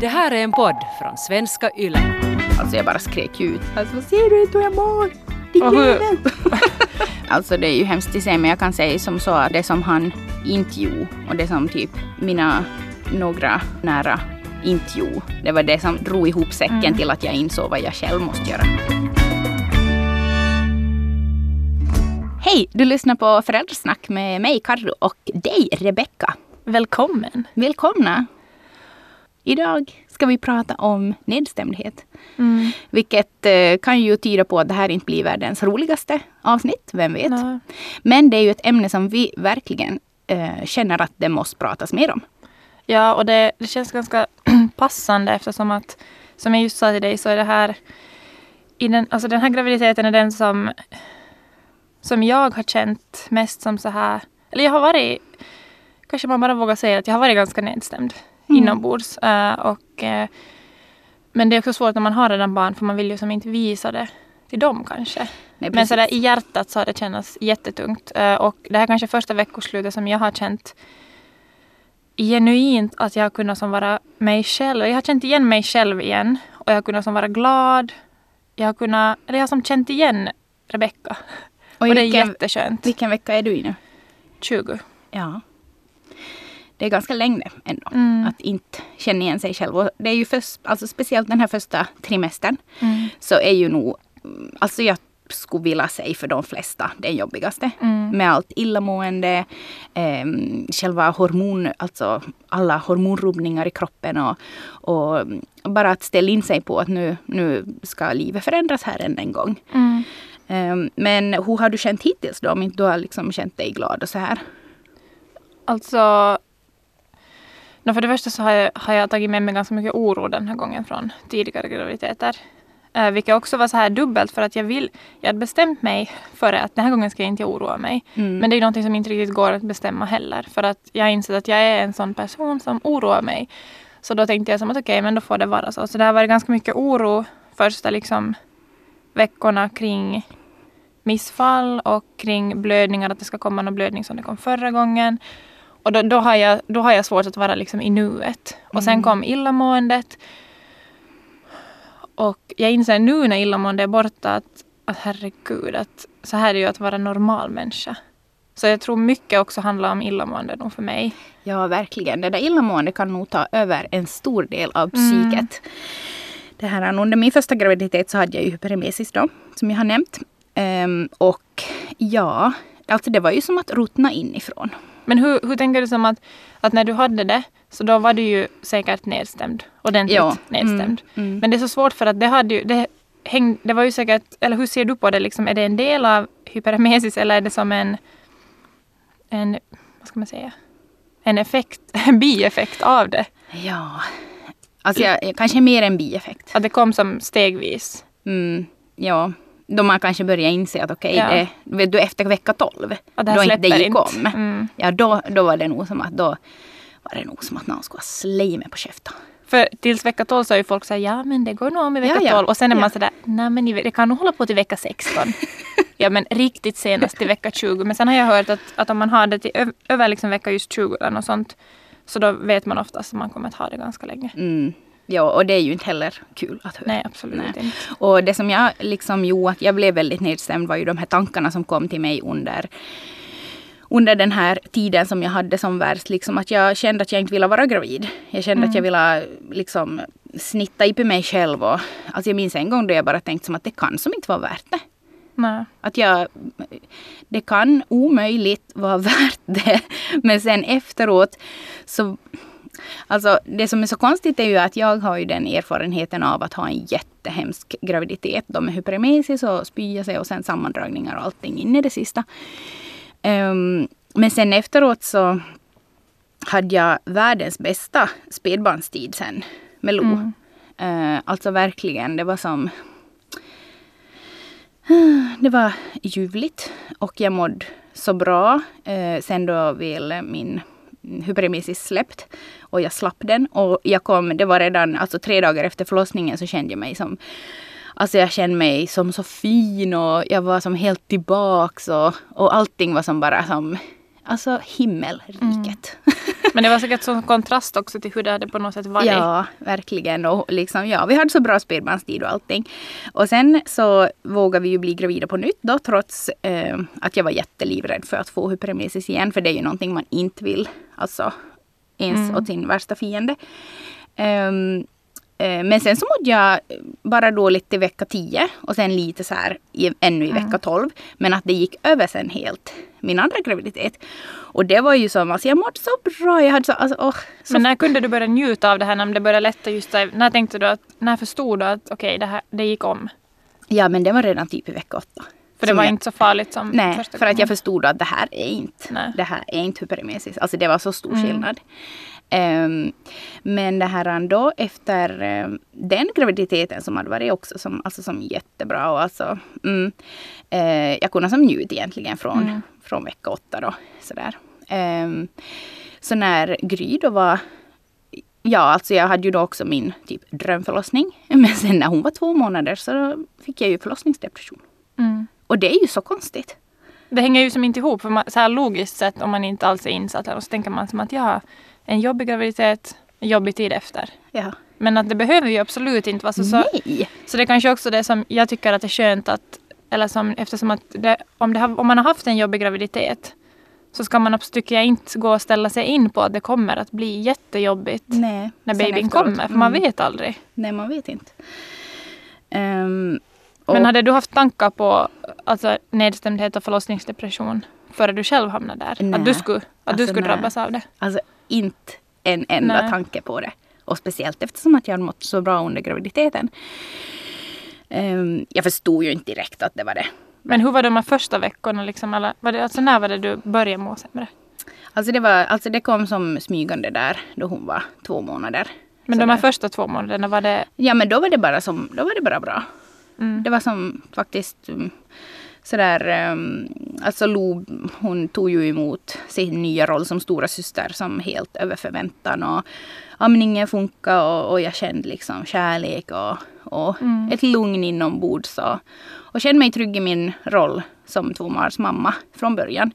Det här är en podd från svenska YLE. Alltså jag bara skrek ut. Alltså ser du inte hur jag mår? Din jävel. alltså det är ju hemskt att säga men jag kan säga som så att det som han inte gjorde och det som typ mina några nära inte gjorde. Det var det som drog ihop säcken till att jag insåg vad jag själv måste göra. Hej! Du lyssnar på Föräldrasnack med mig Karro och dig Rebecka. Välkommen. Välkomna! Idag ska vi prata om nedstämdhet. Mm. Vilket eh, kan ju tyda på att det här inte blir världens roligaste avsnitt, vem vet. Ja. Men det är ju ett ämne som vi verkligen eh, känner att det måste pratas mer om. Ja, och det, det känns ganska passande eftersom att, som jag just sa till dig, så är det här, i den, alltså den här graviditeten är den som, som jag har känt mest som så här, eller jag har varit, kanske man bara vågar säga att jag har varit ganska nedstämd Mm. inombords. eh, och, eh, men det är också svårt när man har redan barn för man vill ju som inte visa det till dem kanske. Nej, Men sådär i hjärtat så har det känts jättetungt. Eh, Och det här kanske första veckoslutet som jag har känt genuint att jag har kunnat som vara mig själv. Jag har känt igen mig själv igen. Och jag har kunnat som vara glad. Jag har kunnat, eller jag har som känt igen Rebecka. Och Och det är jätteskönt. vilken vecka är du i nu? 20. Ja. Det är ganska länge ändå. Mm. Att inte känna igen sig själv. Och det är ju först, alltså speciellt den här första trimestern. Mm. Så är ju nog, alltså jag skulle vilja säga för de flesta den jobbigaste. Mm. Med allt illamående, eh, själva hormon, alltså alla hormonrubbningar i kroppen och, och bara att ställa in sig på att nu, nu ska livet förändras här än en gång. Mm. Eh, men hur har du känt hittills då? Om inte du har liksom känt dig glad och så här? Alltså, no, för det första så har jag, har jag tagit med mig ganska mycket oro den här gången från tidigare graviditeter. Uh, vilket också var så här dubbelt för att jag vill, jag hade bestämt mig för att den här gången ska jag inte oroa mig. Mm. Men det är ju någonting som inte riktigt går att bestämma heller. För att jag har insett att jag är en sån person som oroar mig. Så då tänkte jag som att okej, men då får det vara så. Så det har varit ganska mycket oro första liksom veckorna kring missfall och kring blödningar, att det ska komma någon blödning som det kom förra gången. Och då, då, har, jag, då har jag svårt att vara liksom i nuet. Och sen kom illamåendet. Och jag inser nu när illamåendet är borta att, att herregud, att så här är det ju att vara normal människa. Så jag tror mycket också handlar om illamående nog för mig. Ja, verkligen. Det där illamående kan nog ta över en stor del av psyket. Det här, under min första graviditet så hade jag ju hyperemesis då, som jag har nämnt. Ehm, och ja, alltså det var ju som att ruttna inifrån. Men hur, hur tänker du som att, att när du hade det så då var du ju säkert nedstämd. Ordentligt Ja. nedstämd. Mm, mm. Men det är så svårt för att det hade ju, det, häng, det var ju säkert, eller hur ser du på det liksom? Är det en del av hyperemesis eller är det som en, en vad ska man säga, en effekt, en bieffekt av det? Ja, alltså jag, kanske mer en bieffekt. Att det kom som stegvis. Mm, ja, då man kanske börjar inse att okej, Ja. det, vet du efter vecka 12, Att det då inte det gick om. Mm. Ja, då, då var det nog som att då var det nog som att någon skulle ha slagit mig på käften. För tills vecka 12 så är ju folk såhär, ja men det går nog om i vecka Ja, ja. 12. Och sen är Ja. man sådär, nej men det kan nog hålla på till vecka 16. ja men riktigt senast till vecka 20. Men sen har jag hört att, att om man har det till över liksom vecka just 20 eller något sånt. Så då vet man oftast att man kommer att ha det ganska länge. Mm. Ja, och det är ju inte heller kul att höra. Nej absolut Nej. inte. Och det som jag liksom gjorde att jag blev väldigt nedstämd var ju de här tankarna som kom till mig under under den här tiden som jag hade som värst, liksom att jag kände att jag inte ville vara gravid. Jag kände att jag ville liksom snitta i på mig själv. Och, alltså jag minns en gång då jag bara tänkte som att det kan som inte vara värt det. Nej. Att jag, det kan omöjligt vara värt det. Men sen efteråt så Alltså det som är så konstigt är ju att jag har ju den erfarenheten av att ha en jättehemsk graviditet. Då med hyperemesis och spya sig och sen sammandragningar och allting in i det sista. Ehm, men sen efteråt så hade jag världens bästa spädbarnstid sen med Lo. Mm. Eh, alltså verkligen, det var som... Det var ljuvligt och jag mådde så bra. Eh, sen då väl min hyperemesis släppt och jag slapp den. Och jag kom, det var redan alltså tre dagar efter förlossningen så kände jag mig som Alltså jag kände mig som så fin och jag var som helt tillbaks och, och allting var som bara som Alltså himmelriket. Mm. Men det var säkert sån kontrast också till hur det hade på något sätt varit. Ja, verkligen. Och liksom, ja, vi hade så bra spädbarnstid och allting. Och sen så vågade vi ju bli gravida på nytt då trots eh, att jag var jättelivrädd för att få hyperemesis igen. För det är ju någonting man inte vill. Alltså ens Mm. åt sin värsta fiende. Eh, men sen så mådde jag bara dåligt i vecka 10 och sen lite så här i, ännu i vecka 12. Men att det gick över sen helt, min andra graviditet. Och det var ju som, alltså jag mådde så bra. Jag hade så, alltså, åh, så Men när kunde du börja njuta av det här när det började lätta just där? När tänkte du att, när förstod du att okej, det här, det gick om? Ja men det var redan typ i vecka åtta. För det var jag, inte så farligt som Nej, första för att jag gången. förstod att det här är inte, Nej. det här är inte hyperemesis. Alltså det var så stor Mm. skillnad. Ehm, men det här ändå efter ehm, den graviditeten som hade varit också som, alltså som jättebra. Och alltså, mm, eh, jag kunde som njuta egentligen från, Mm. från vecka åtta då. Sådär. Ehm, så när Gry då var Ja, alltså jag hade ju då också min typ drömförlossning. Men sen när hon var två månader så fick jag ju förlossningsdepression. Mm. Och det är ju så konstigt. Det hänger ju som inte ihop. För man, så här logiskt sett om man inte alls är insatt här, och så tänker man som att jag har en jobbig graviditet, en jobbig tid efter. Ja. Men att det behöver ju absolut inte vara så. Så, Nej! så det kanske också det som jag tycker att det är skönt att, eller som, eftersom att det, om, det om man har haft en jobbig graviditet så ska man, tycker jag, inte gå och ställa sig in på att det kommer att bli jättejobbigt Nej. när babyn efteråt. kommer. För man Mm. vet aldrig. Nej, man vet inte. Och, Men hade du haft tankar på alltså, nedstämdhet och förlossningsdepression före du själv hamnade där? Nej. Att du skulle, att du Alltså, skulle nej. drabbas av det? Alltså inte en enda Nej. tanke på det. Och speciellt eftersom att jag hade mått så bra under graviditeten. Ehm, jag förstod ju inte direkt att det var det. Men hur var de här första veckorna? Liksom, eller, var det, alltså, när var det du började må sämre? Alltså det, var, alltså det kom som smygande där då hon var två månader. Men Så de här det- första två månaderna, var det... Ja men då var det bara, som, då var det bara bra. Mm, Det var som faktiskt um, sådär, um, alltså Lo, hon tog ju emot sin nya roll som stora syster som helt över förväntan och amningen funkade och, och jag kände liksom kärlek och, och Mm. ett lugn inombords och, och kände mig trygg i min roll som tvåmånaders mamma från början.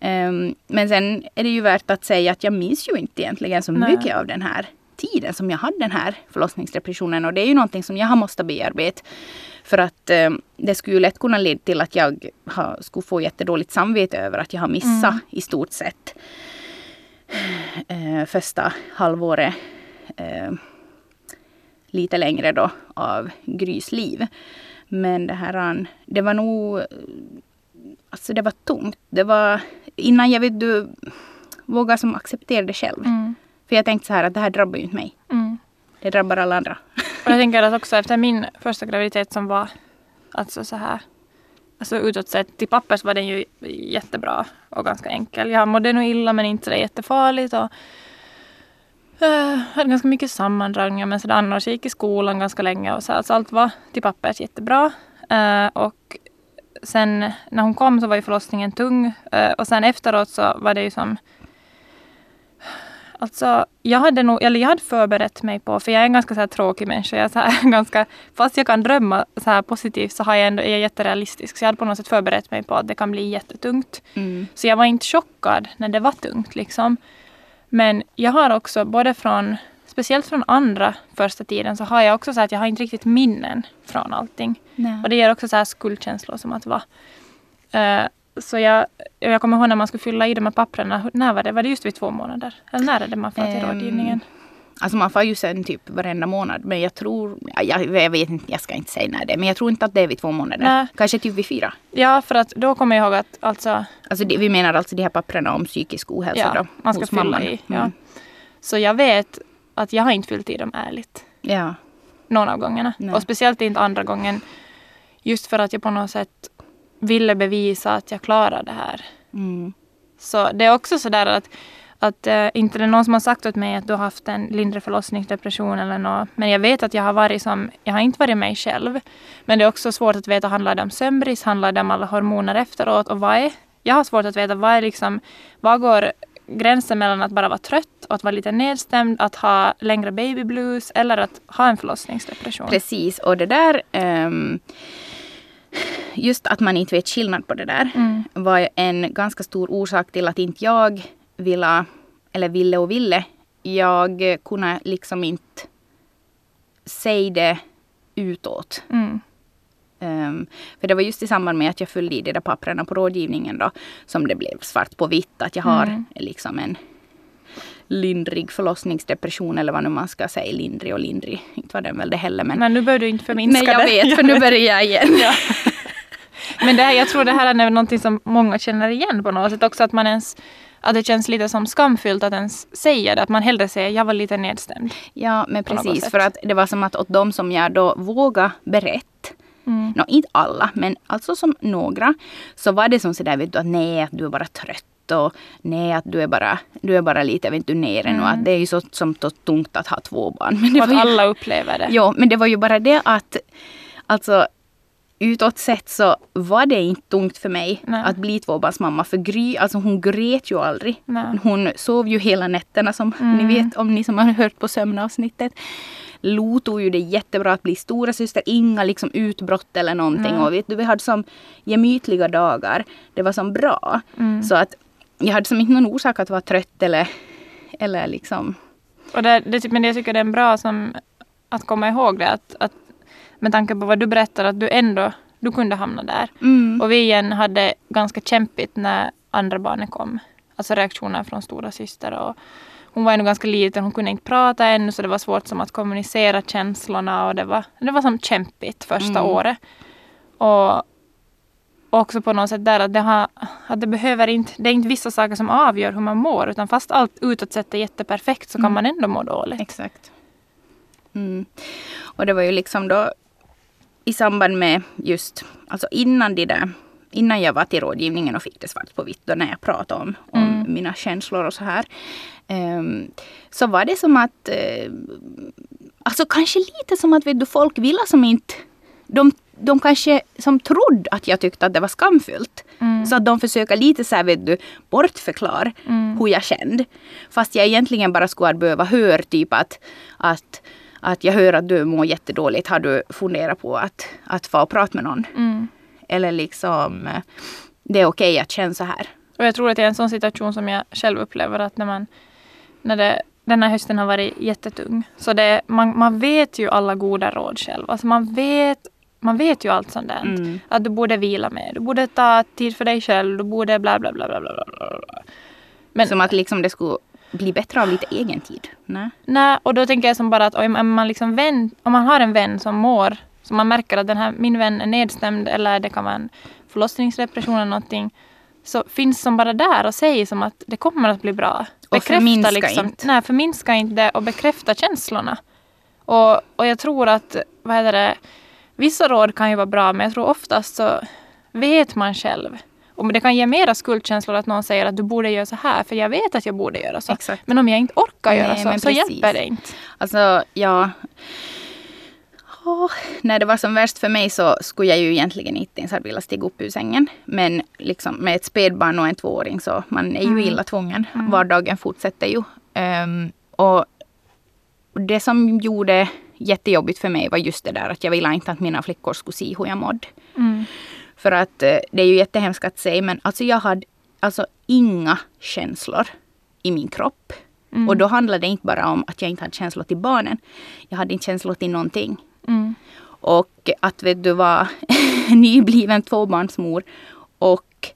Um, men sen är det ju värt att säga att jag minns ju inte egentligen så Nej. mycket av den här tiden som jag hade den här förlossningsdepressionen. Och det är ju någonting som jag har måste bearbeta. För att eh, det skulle ju lätt kunna leda till att jag har, skulle få jättedåligt samvete över att jag har missat Mm. i stort sett eh, första halvåret eh, lite längre då av Grys liv. Men det här, det var nog, alltså det var tungt. Det var innan jag vet du vågar som acceptera det själv. mm, För jag tänkte så här att det här drabbar ju inte mig. mm. Det drabbar alla andra. Och jag tänker att också efter min första graviditet som var alltså så här Alltså utåt sett, till pappers var den ju jättebra och ganska enkel. Jag mådde nog illa men inte så jättefarligt. Och, eh, hade ganska mycket sammandragningar men sådär annars. Jag gick i skolan ganska länge och så, här, så allt var till pappers jättebra. Eh, och sen när hon kom så var ju förlossningen tung. Eh, och sen efteråt så var det ju som Alltså, jag hade nog, eller jag hade förberett mig på, för jag är en ganska så här tråkig människa. Jag är så här, ganska, fast jag kan drömma så här positivt så har jag ändå, är jag jätterealistisk. Så jag hade på något sätt förberett mig på att det kan bli jättetungt. Mm. Så jag var inte chockad när det var tungt liksom. Men jag har också både från, speciellt från andra första tiden, så har jag också så att jag har inte riktigt minnen från allting. Nej. Och det ger också så här skuldkänslor som att vara. Eh, så jag, jag kommer ihåg när man skulle fylla i de här papperna. När var det? Var det just vid två månader? Eller när är det man får till Ehm, rådgivningen? Alltså man får ju sen typ varenda månad. Men jag tror, ja, jag, jag vet inte, jag ska inte säga när det är. Men jag tror inte att det är vid två månader. Nej. Kanske typ vid fyra. Ja, för att då kommer jag ihåg att alltså, Alltså det, vi menar alltså de här papperna om psykisk ohälsa ja, då. man ska fylla mamman. i. Ja. Mm. Så jag vet att jag har inte fyllt i dem ärligt. Ja. Någon av gångerna. Nej. Och speciellt inte andra gången. Just för att jag på något sätt ville bevisa att jag klarar det här. Mm. Så det är också sådär att, att äh, inte det är någon som har sagt åt mig att du har haft en lindrig förlossningsdepression eller något. Men jag vet att jag har varit som, jag har inte varit mig själv. Men det är också svårt att veta, handlar det om sömnbrist, handlar det om alla hormoner efteråt och vad är, jag har svårt att veta vad är liksom, vad går gränsen mellan att bara vara trött och att vara lite nedstämd, att ha längre baby blues eller att ha en förlossningsdepression. Precis, och det där ehm, Just att man inte vet skillnad på det där Mm. var en ganska stor orsak till att inte jag ville eller ville och ville, jag kunde liksom inte säga det utåt. Mm. Um, för det var just i samband med att jag följde i de där papperna på rådgivningen då som det blev svart på vitt att jag har Mm. liksom en lindrig förlossningsdepression eller vad nu man ska säga. Lindrig och lindrig. Inte var den väl det heller men. Men nu börjar du inte förminska Nej jag det. vet för nu börjar jag igen. Ja. Men det här, jag tror det här är någonting som många känner igen på något sätt också. Att man ens att det känns lite som skamfyllt att ens säga det. Att man hellre säger jag var lite nedstämd. Ja men precis för att det var som att åt dem som jag då vågade berätta Mm. Nå, inte alla, men alltså som några. Så var det som sådär, vet du, att nej, du är bara trött och nej, att du är bara, du är bara lite, vet du, nere nu. Att det är ju så, som så tungt att ha två barn. Men det Och var att ju, alla upplever det. jo, men det var ju bara det att, alltså utåt sett så var det inte tungt för mig Nej. att bli tvåbarnsmamma. För Gry, alltså hon grät ju aldrig. Nej. Hon sov ju hela nätterna som Mm. ni vet om ni som har hört på sömnavsnittet. Lo tog ju det jättebra att bli stora syster, inga liksom utbrott eller någonting. Nej. Och vet du, vi hade som gemytliga dagar. Det var som bra. Mm. Så att jag hade som inte någon orsak att vara trött eller, eller liksom Och det, det, men jag tycker det är en bra som att komma ihåg det. Att, att, med tanke på vad du berättar att du ändå du kunde hamna där. mm, Och vi igen hade ganska kämpigt när andra barnet kom. Alltså reaktioner från stora syster och hon var ännu ganska liten, hon kunde inte prata ännu så det var svårt som att kommunicera känslorna och det var, det var som kämpigt första Mm. året. Och och också på något sätt där att det, har, att det behöver inte, det är inte vissa saker som avgör hur man mår utan fast allt utåt sett är jätteperfekt så kan Mm. man ändå må dåligt. Exakt. Mm. Och det var ju liksom då i samband med just, alltså innan det där, innan jag var till rådgivningen och fick det svart på vitt, då när jag pratade om, om Mm. mina känslor och så här. ehm, så var det som att, eh, alltså kanske lite som att vet du, folk ville som inte, de, de kanske som trodde att jag tyckte att det var skamfyllt. Mm. Så att de försöker lite så här, vet du, bortförklara Mm. hur jag kände. Fast jag egentligen bara skulle behöva höra typ att, att, att jag hör att du mår jättedåligt. Har du funderat på att, att få prata med någon? Mm. Eller liksom, eh, det är okej att känna så här. Och jag tror att det är en sån situation som jag själv upplever att när man när det, den här hösten har varit jättetung. Så det, man, man vet ju alla goda råd själv. Alltså man vet, man vet ju allt sånt där. Mm. Att du borde vila mer, du borde ta tid för dig själv, du borde bla bla bla bla bla bla. Men Som att liksom det skulle bli bättre av lite egen tid. Nej. nej, och då tänker jag som bara att om man, liksom vän, om man har en vän som mår, som man märker att den här, min vän är nedstämd eller det kan vara en förlossningsdepression eller någonting. Så finns som bara där och säger som att det kommer att bli bra. Och förminska inte. Nej, förminska inte det och bekräfta känslorna. Och, och jag tror att, vad heter det, vissa råd kan ju vara bra men jag tror oftast så vet man själv. Och det kan ge mera skuldkänslor att någon säger att du borde göra så här för jag vet att jag borde göra så. Exakt. Men om jag inte orkar göra Nej, så, så precis. hjälper det inte. Alltså, ja. Åh, när det var som värst för mig så skulle jag ju egentligen inte ens ha velat stiga upp ur sängen. Men liksom med ett spädbarn och en tvååring så man är ju Mm. illa tvungen. Mm. Vardagen fortsätter ju. Ehm, och det som gjorde jättejobbigt för mig var just det där att jag ville inte att mina flickor skulle se hur jag mådde. Mm. För att eh, det är ju jättehemskt att säga men alltså jag hade alltså inga känslor i min kropp. Mm. Och då handlade det inte bara om att jag inte hade känslor till barnen. Jag hade inte känslor till någonting. Mm. Och att vet du vara nybliven tvåbarnsmor och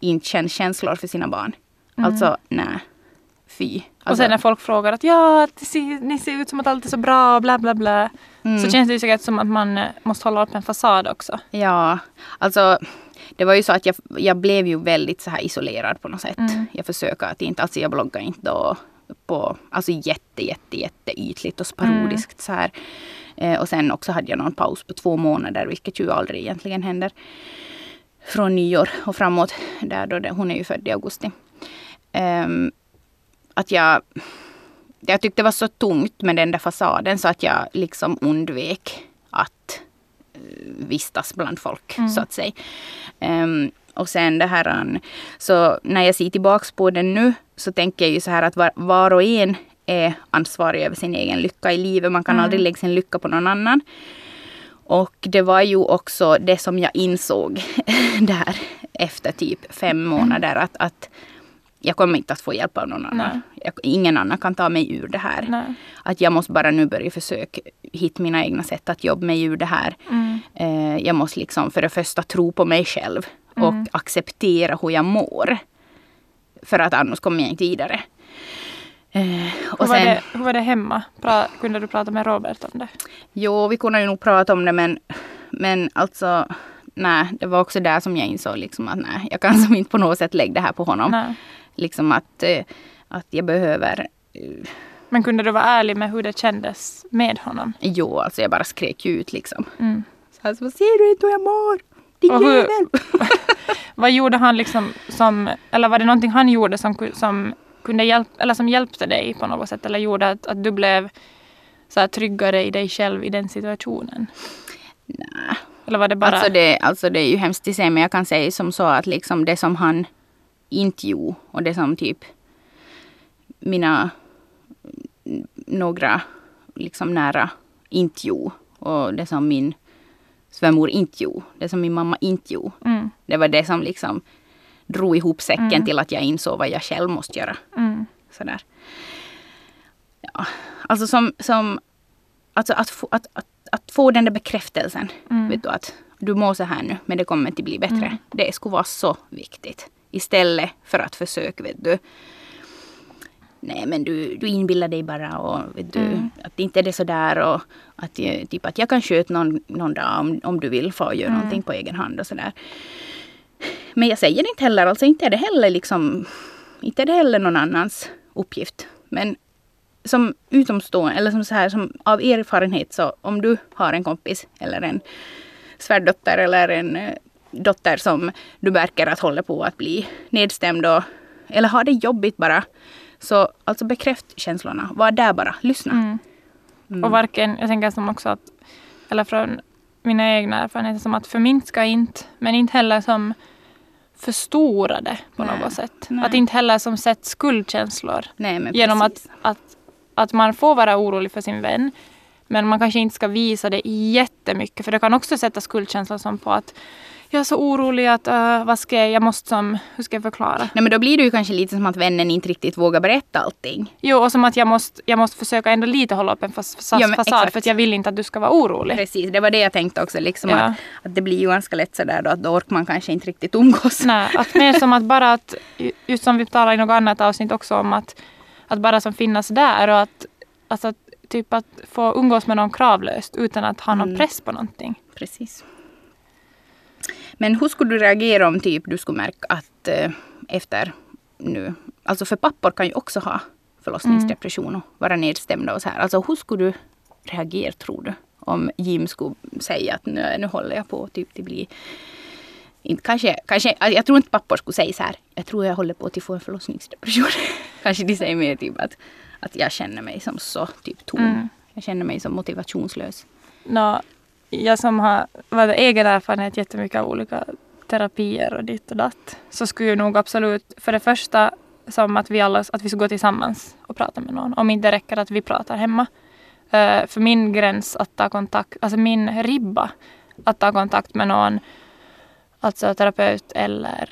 inte känna känslor för sina barn. Alltså nej. Fy. Och Alltså, sen när folk frågar att ja, det ser, ni ser ut som att allt är så bra, bla bla bla. mm, Så känns det ju säkert som att man eh, måste hålla upp en fasad också. Ja, alltså det var ju så att jag, jag blev ju väldigt så här isolerad på något sätt. Mm. Jag försöker att inte, alltså jag bloggar inte då på, alltså jätte, jätte, jätte ytligt och sporadiskt så här. Eh, och sen också hade jag någon paus på två månader, vilket ju aldrig egentligen händer. Från nyår och framåt, där då det, hon är ju född i augusti. Ehm, att jag, jag tyckte det var så tungt med den där fasaden så att jag liksom undvek att eh, vistas bland folk Mm. så att säga. Ehm, och sen det här, så när jag ser tillbaks på den nu så tänker jag ju så här att var, var och en är ansvarig över sin egen lycka i livet. Man kan Mm. aldrig lägga sin lycka på någon annan. Och det var ju också det som jag insåg där efter typ fem månader att, att jag kommer inte att få hjälp av någon annan. Jag, ingen annan kan ta mig ur det här. Nej. Att jag måste bara nu börja försöka hitta mina egna sätt att jobba mig ur det här. Mm. Eh, jag måste liksom för det första tro på mig själv och Mm. acceptera hur jag mår. För att annars kommer jag inte vidare. Eh, Hur, och var sen, det, hur var det hemma? Pra, kunde du prata med Robert om det? jo, vi kunde ju nog prata om det men, men alltså nej, det var också där som jag insåg liksom att nej, jag kan som inte på något sätt lägga det här på honom. Nej. Liksom att, eh, att jag behöver eh, Men kunde du vara ärlig med hur det kändes med honom? Jo, alltså jag bara skrek ut liksom. Mm. Så alltså, ser du inte hur jag mår? Din Och hur- jävel! Vad gjorde han liksom som, eller var det någonting han gjorde som, som kunde hjälpa, eller som hjälpte dig på något sätt eller gjorde att, att du blev så här, tryggare i dig själv i den situationen? Nej. Eller var det bara... Alltså, det, alltså det är ju hemskt att säga men jag kan säga som så att liksom det som han inte gjorde och det som typ mina några liksom nära inte gjorde och det som min svärmor inte gjorde, det som min mamma inte gjorde. mm, Det var det som liksom drog ihop säcken Mm. till att jag insåg vad jag själv måste göra. mm, Sådär. Ja, alltså som, som alltså att, få, att, att, att få den där bekräftelsen. Mm. Vet du, att du mår så här nu men det kommer inte bli bättre. Mm. Det skulle vara så viktigt. Istället för att försöka, vet du. Nej men du, du inbillar dig bara och vet du, Mm. att det inte är det sådär och att, eh, typ, att jag kan sköta någon, någon dag om, om du vill få göra Mm. någonting på egen hand och sådär. Men jag säger inte heller, alltså inte är det heller liksom, inte är det heller någon annans uppgift. Men som utomstående, eller som så här, som av erfarenhet så om du har en kompis eller en svärdotter eller en eh, dotter som du märker att håller på att bli nedstämd och, eller har det jobbigt bara. Så alltså bekräft känslorna. Var där bara. Lyssna. mm. Mm. Och varken, jag tänker som också att, eller från mina egna erfarenheter, som att förminska inte, men inte heller som förstora det på Nej. något sätt. Nej. Att inte heller som sätt skuldkänslor Nej, genom att, att, att man får vara orolig för sin vän. Men man kanske inte ska visa det jättemycket. För det kan också sätta skuldkänslan som på att jag är så orolig att uh, vad ska jag, jag måste som, hur ska jag förklara? Nej men då blir det ju kanske lite som att vännen inte riktigt vågar berätta allting. Jo, och som att jag måste, jag måste försöka ändå lite hålla upp en fas, fas, Ja, fasad exakt. för att jag vill inte att du ska vara orolig. Precis, det var det jag tänkte också. Liksom Ja. att, att det blir ju ganska lätt sådär då att då orkar man kanske inte riktigt umgås. Nej, att mer som att bara att, just som vi talade i något annat avsnitt också om att, att bara som finnas där och att, alltså typ att få umgås med någon kravlöst utan att ha någon Mm. press på någonting. Precis. Men hur skulle du reagera om typ du skulle märka att eh, efter nu, alltså för pappor kan ju också ha förlossningsdepression och vara nedstämda och så här. Alltså hur skulle du reagera tror du? Om Jim skulle säga att nu, nu håller jag på typ till bli inte, kanske, kanske, alltså, jag tror inte pappor skulle säga så här. Jag tror jag håller på att få en förlossningsdepression. kanske de säger mer typ att, att jag känner mig som så typ tom. Mm. Jag känner mig som motivationslös. Nå, jag som har varit egen erfarenhet jättemycket av olika terapier och ditt och datt. Så skulle jag nog absolut, för det första som att vi alla att vi ska gå tillsammans och prata med någon. Om inte det räcker att vi pratar hemma. Uh, för min gräns att ta kontakt, alltså min ribba att ta kontakt med någon, alltså terapeut eller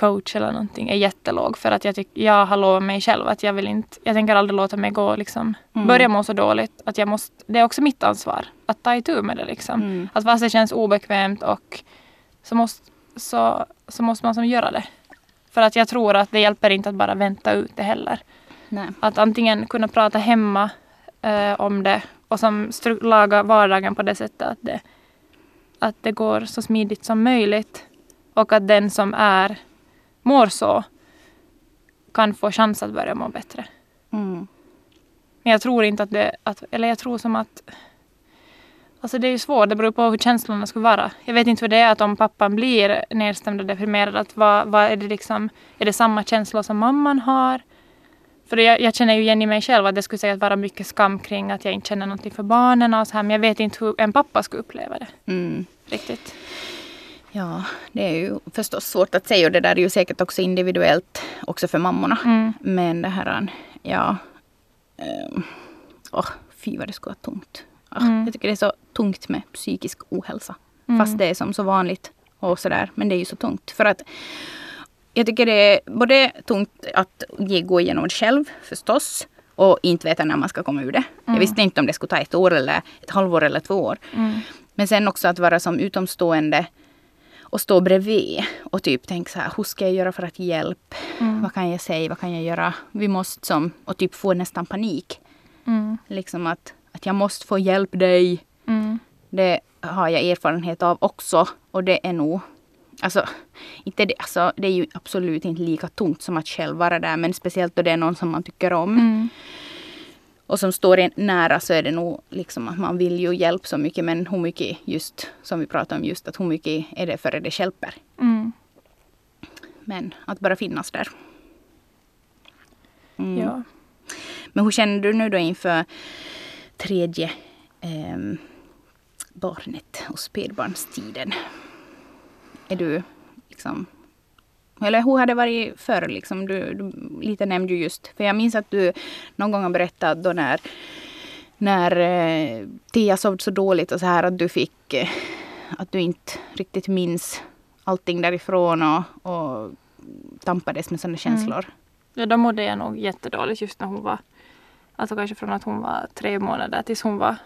coach eller någonting är jättelåg. För att jag, tyck, jag har lovat mig själv att jag vill inte, jag tänker aldrig låta mig gå liksom, Mm. börja må så dåligt. Att jag måste, det är också mitt ansvar att ta itu med det liksom. Mm. Att fast det känns obekvämt och så måste, så, så måste man som göra det. För att jag tror att det hjälper inte att bara vänta ut det heller. Nej. Att antingen kunna prata hemma eh, om det och som laga vardagen på det sättet att det, att det går så smidigt som möjligt. Och att den som är mår så kan få chans att börja må bättre. Mm. Men jag tror inte att det, att, eller jag tror som att Alltså det är ju svårt, det beror på hur känslorna ska vara. Jag vet inte hur det är att om pappan blir nedstämd och deprimerad, att vad, vad är det liksom, är det samma känslor som mamman har? För jag, jag känner ju igen i mig själv att det skulle säkert vara mycket skam kring att jag inte känner någonting för barnen och så här, men jag vet inte hur en pappa skulle uppleva det Mm. riktigt. Ja, det är ju förstås svårt att säga och det där är ju säkert också individuellt också för mammorna. Mm. Men det här, ja. Um, oh, fy vad det skulle vara tungt. Ah, Mm. Jag tycker det är så tungt med psykisk ohälsa. Mm. Fast det är som så vanligt och sådär. Men det är ju så tungt. För att jag tycker det är både tungt att ge- gå igenom det själv förstås. Och inte veta när man ska komma ur det. Jag visste inte om det skulle ta ett år eller ett halvår eller två år. Men sen också att vara som utomstående och stå bredvid och typ tänka så här, hur ska jag göra för att ge hjälp? Vad kan jag säga? Vad kan jag göra? Vi måste som, och typ få nästan panik. Mm. Liksom att, att jag måste få hjälp dig. Mm. Det har jag erfarenhet av också. Och det är nog, alltså, inte det, alltså, det är ju absolut inte lika tungt som att själv vara där. Men speciellt då det är någon som man tycker om. Och som står en nära så är det nog liksom att man vill ju hjälpa så mycket. Men hur mycket just, som vi pratade om just, att hur mycket är det för att det hjälper. Mm. Men att bara finnas där. Mm. Ja. Men hur känner du nu då inför tredje ehm, barnet och spädbarnstiden? Är du liksom... Eller hur har det varit förr? Liksom? Du, du, lite nämnde ju just... För jag minns att du någon gång har berättat då när, när eh, Tia sov så dåligt och så här att du fick... Eh, att du inte riktigt minns allting därifrån och, och tampades med sådana känslor. ja, då mådde jag nog jättedåligt just när hon var, alltså kanske från att hon var tre månader tills hon var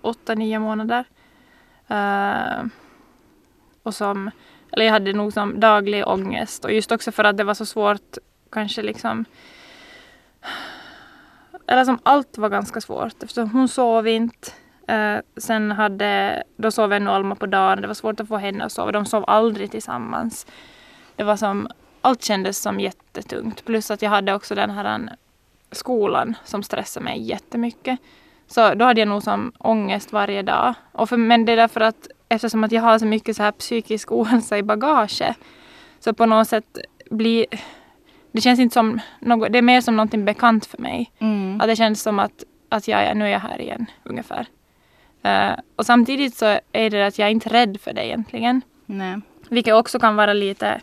åtta, nio månader. Eh, och som, eller jag hade nog som daglig ångest och just också för att det var så svårt kanske liksom eller som allt var ganska svårt eftersom hon sov inte. Eh, sen hade, då sov ännu Alma på dagen. Det var svårt att få henne att sova. De sov aldrig tillsammans. Det var som, allt kändes som jättetungt. Plus att jag hade också den här eh, skolan som stressade mig jättemycket. Så då hade jag nog som ångest varje dag. Och för, men det är därför att eftersom att jag har så mycket så här psykisk ohälsa i bagage. Så på något sätt blir det känns inte som något, det är mer som någonting bekant för mig. Mm. Att det känns som att, att jag, är- nu är jag här igen ungefär. Eh, och samtidigt så är det att jag är inte rädd för det egentligen. Nej. Vilket också kan vara lite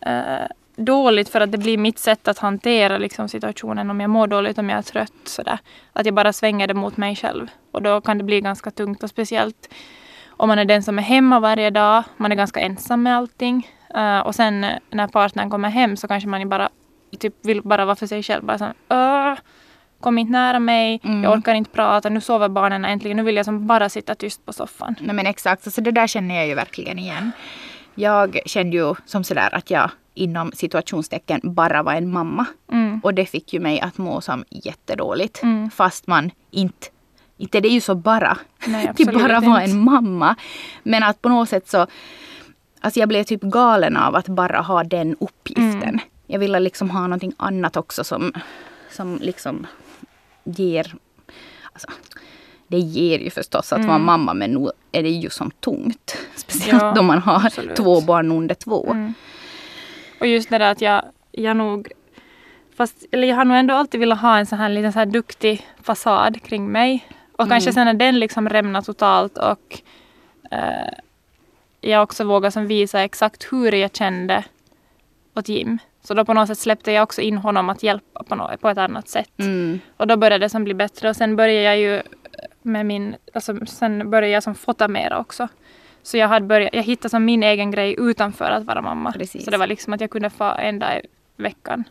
eh, dåligt för att det blir mitt sätt att hantera liksom, situationen om jag mår dåligt, om jag är trött. Sådär. Att jag bara svänger det mot mig själv. Och då kan det bli ganska tungt och speciellt om man är den som är hemma varje dag. Man är ganska ensam med allting. Eh, och sen när partnern kommer hem så kanske man bara typ, vill bara vara för sig själv. Bara så, "Åh, kom inte nära mig, Mm. jag orkar inte prata, nu sover barnen äntligen, nu vill jag som bara sitta tyst på soffan. Nej men exakt, alltså det där känner jag ju verkligen igen. Jag kände ju som sådär att jag inom situationstecken bara var en mamma. Mm. Och det fick ju mig att må som jättedåligt. Mm. Fast man inte, inte det är ju så bara. Nej, Till bara vara en mamma. Men att på något sätt så, alltså jag blev typ galen av att bara ha den uppgiften. Mm. Jag ville liksom ha någonting annat också som, som liksom ger, alltså, det ger ju förstås att vara Mm. mamma men nu är det ju som tungt. Speciellt Ja, då man har absolut. två barn under två. Mm. Och just det där att jag, jag nog Fast, eller jag har nog ändå alltid velat ha en sån här liten så här duktig fasad kring mig. Och kanske Mm. sen när den liksom rämnar totalt och eh, jag också vågar som visa exakt hur jag kände åt Jim. Så då på något sätt släppte jag också in honom att hjälpa på, något, på ett annat sätt. Mm. Och då började det som bli bättre och sen började jag ju med min, alltså sen började jag som fota mera också. Så jag, hade börjat, jag hittade som min egen grej utanför att vara mamma. Precis. Så det var liksom att jag kunde få en dag i veckan.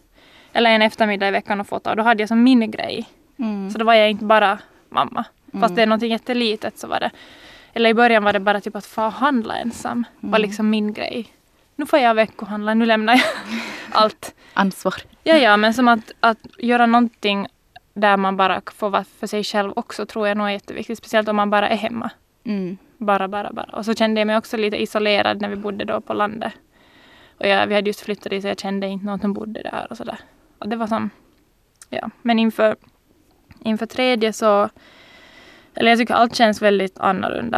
Eller en eftermiddag i veckan och fota. Och då hade jag som min grej. Mm. Så då var jag inte bara mamma. Fast Mm. det är någonting jättelitet så var det. Eller i början var det bara typ att få handla ensam. var Mm. liksom min grej. Nu får jag veckohandla, nu lämnar jag allt. Ansvar. Ja, ja, men som att, att göra någonting där man bara får vara för sig själv också tror jag nog är jätteviktigt. Speciellt om man bara är hemma. Mm. Bara, bara, bara. Och så kände jag mig också lite isolerad när vi bodde då på landet. Och jag, vi hade just flyttat dit så jag kände inte någon som bodde där och sådär. Och det var som, ja. Men inför, inför tredje så, eller jag tycker allt känns väldigt annorlunda.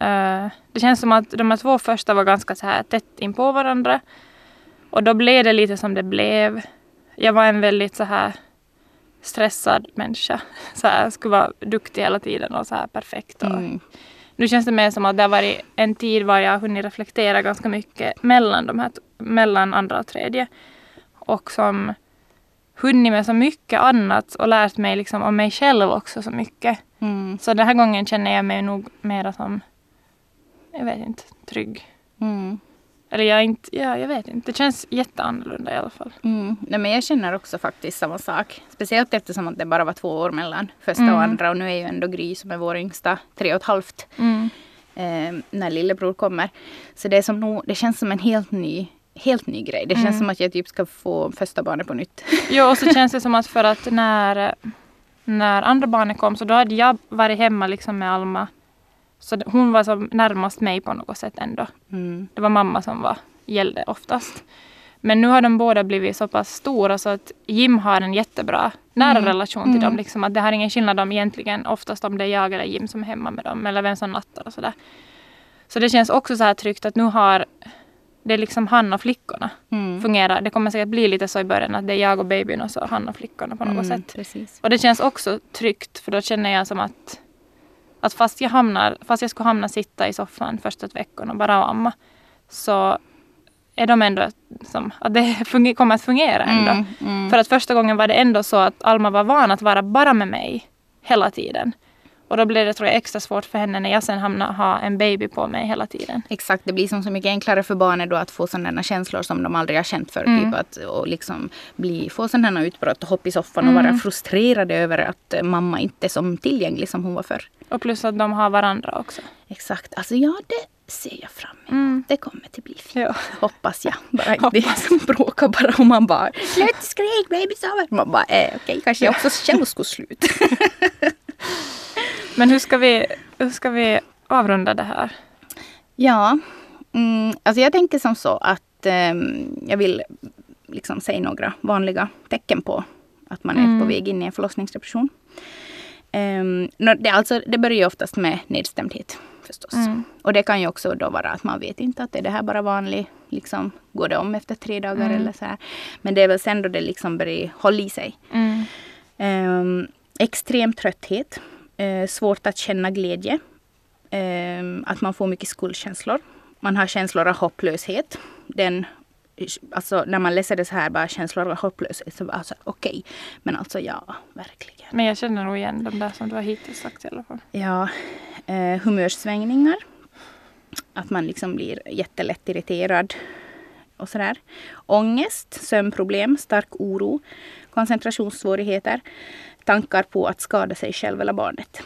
Eh, det känns som att de här två första var ganska så här tätt in på varandra. Och då blev det lite som det blev. Jag var en väldigt så här stressad människa. Så här, skulle vara duktig hela tiden och så här perfekt. Och, Mm. nu känns det mer som att det har varit en tid var jag har hunnit reflektera ganska mycket mellan de här, mellan andra och tredje. Och som hunnit med så mycket annat och lärt mig liksom om mig själv också så mycket. Mm. Så den här gången känner jag mig nog mera som, jag vet inte, trygg. Mm. Eller jag inte, ja jag vet inte. Det känns jätteannorlunda i alla fall. Mm. Nej, men jag känner också faktiskt samma sak. Speciellt eftersom att det bara var två år mellan första Mm. och andra. Och nu är ju ändå Gry som är vår yngsta tre och ett halvt. Mm. eh, när lillebror kommer. Så det, är som nog, det känns som en helt ny, helt ny grej. Det känns Mm. som att jag typ ska få första barnet på nytt. Jo, och så känns det som att för att när, när andra barnet kom så då hade jag varit hemma liksom med Alma. Så hon var som närmast mig på något sätt ändå. Mm. Det var mamma som var, gällde oftast. Men nu har de båda blivit så pass stora så att Jim har en jättebra nära Mm. relation till Mm. dem. Liksom att det har ingen skillnad om egentligen oftast om det är jag eller Jim som är hemma med dem eller vem som nattar och sådär. Så det känns också så här tryggt att nu har det är liksom han och flickorna Mm. fungerar. Det kommer säkert bli lite så i början att det är jag och babyn och så han och flickorna på något Mm, sätt. Precis. Och det känns också tryggt för då känner jag som att, att fast, jag hamnar, fast jag skulle hamna sitta i soffan första veckan och bara amma så är de ändå som, att det funger, kommer att fungera ändå. Mm, mm. För att första gången var det ändå så att Alma var van att vara bara med mig hela tiden. Och då blev det tror jag extra svårt för henne när jag sen hamnade ha en baby på mig hela tiden. Exakt, det blir som så mycket enklare för barnet då att få sådana känslor som de aldrig har känt förr. Mm. Typ att, och liksom bli, få sådana utbrott och hoppa i soffan och vara Mm. frustrerade över att eh, mamma inte är som tillgänglig som hon var förr. Och plus att de har varandra också. Exakt, alltså ja det ser jag fram emot. Mm. Det kommer att bli fint. Ja. Hoppas jag. Bara inte som bråkar bara och man bara Slut skrik baby sover. Man bara eh, okej kanske jag också själv skulle sluta. Men hur ska vi, hur ska vi avrunda det här? Ja, mm, alltså jag tänker som så att ehm, jag vill liksom säga några vanliga tecken på att man är Mm. på väg in i en förlossningsdepression. Um, det, alltså, det börjar ju oftast med nedstämdhet förstås. Mm. Och det kan ju också då vara att man vet inte att är det här bara vanligt, liksom går det om efter tre dagar Mm. eller så här. Men det är väl sen då det liksom börjar hålla i sig. Mm. Um, extrem trötthet, eh, svårt att känna glädje, Ehm, att man får mycket skuldkänslor. Man har känslor av hopplöshet. Den, alltså när man läser det så här, bara känslor av hopplöshet, så alltså, okej. Men alltså ja, verkligen. Men jag känner nog igen de där som du har hittills sagt i alla fall. Ja, eh, humörsvängningar. Att man liksom blir jättelätt irriterad och sådär. Ångest, sömnproblem, stark oro, koncentrationssvårigheter, tankar på att skada sig själv eller barnet.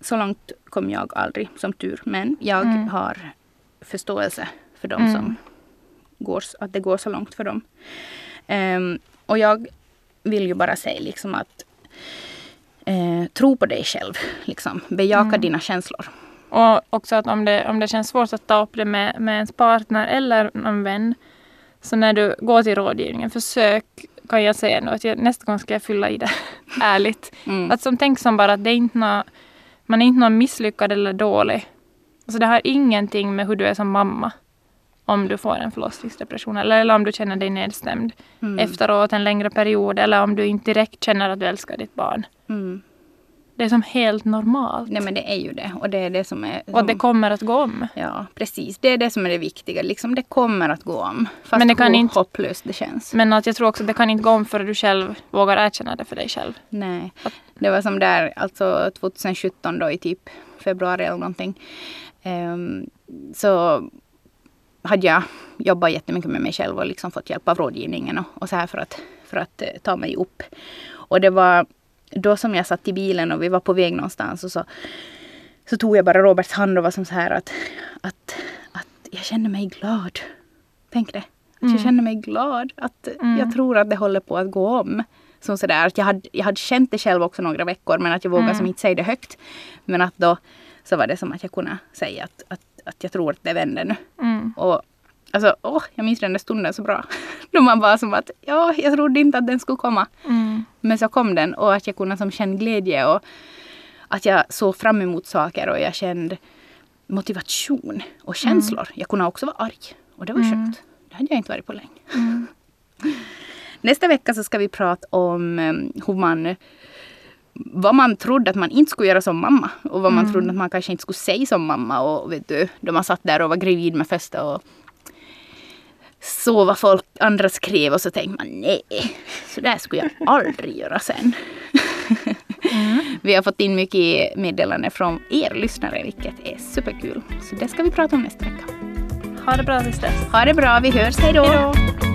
Så långt kom jag aldrig, som tur. Men jag Mm. har förståelse för dem Mm. som går, att det går så långt för dem. Ehm, och jag vill ju bara säga liksom att eh, tro på dig själv. Liksom. Bejaka Mm. dina känslor. Och också att om det, om det känns svårt att ta upp det med, med ens partner eller någon vän. Så när du går till rådgivningen, försök kan jag säga nu att jag, nästa gång ska jag fylla i det ärligt. Mm. Att som tänk som bara att det är inte nå, man är inte någon misslyckad eller dålig. Alltså det har ingenting med hur du är som mamma. Om du får en förlossningsdepression eller, eller om du känner dig nedstämd Mm. efteråt en längre period eller om du inte direkt känner att du älskar ditt barn. Mm. Det är som helt normalt. Nej men det är ju det. Och det är det som är... Och det som- kommer att gå om. Ja, precis. Det är det som är det viktiga. Liksom, det kommer att gå om. Fast Men det kan inte- hopplöst det känns. Men att jag tror också att det kan inte gå om förrän du själv vågar erkänna det för dig själv. Nej. Det var som där, alltså 2017 då i typ februari eller någonting. Ehm, så hade jag jobbat jättemycket med mig själv och liksom fått hjälp av rådgivningen och, och så här för att, för att eh, ta mig upp. Och det var då som jag satt i bilen och vi var på väg någonstans och så, så tog jag bara Roberts hand och var som så här att, att, att jag känner mig glad. Tänk det. Att Mm. jag känner mig glad. Att Mm. jag tror att det håller på att gå om. Som sådär, att jag, hade, jag hade känt det själv också några veckor men att jag vågade Mm. som inte säga det högt. Men att då så var det som att jag kunde säga att, att, att jag tror att det vänder nu. Mm. Och alltså, åh, jag minns den där stunden så bra. Då man bara som att, ja, jag trodde inte att den skulle komma. Mm. Men så kom den och att jag kunde som känna glädje och att jag såg fram emot saker och jag kände motivation och känslor. Jag kunde också vara arg och det var Mm. skönt. Det hade jag inte varit på länge. Mm. Nästa vecka så ska vi prata om eh, hur man vad man trodde att man inte skulle göra som mamma och vad man Mm. trodde att man kanske inte skulle säga som mamma och vet du, då man satt där och var gravid med första och så vad folk andra skrev och så tänkte man nej, så där skulle jag aldrig göra sen. Mm. Vi har fått in mycket meddelanden från er lyssnare vilket är superkul. Så det ska vi prata om nästa vecka. Ha det bra tills dess. Ha det bra, vi hörs, hej då! Hej då!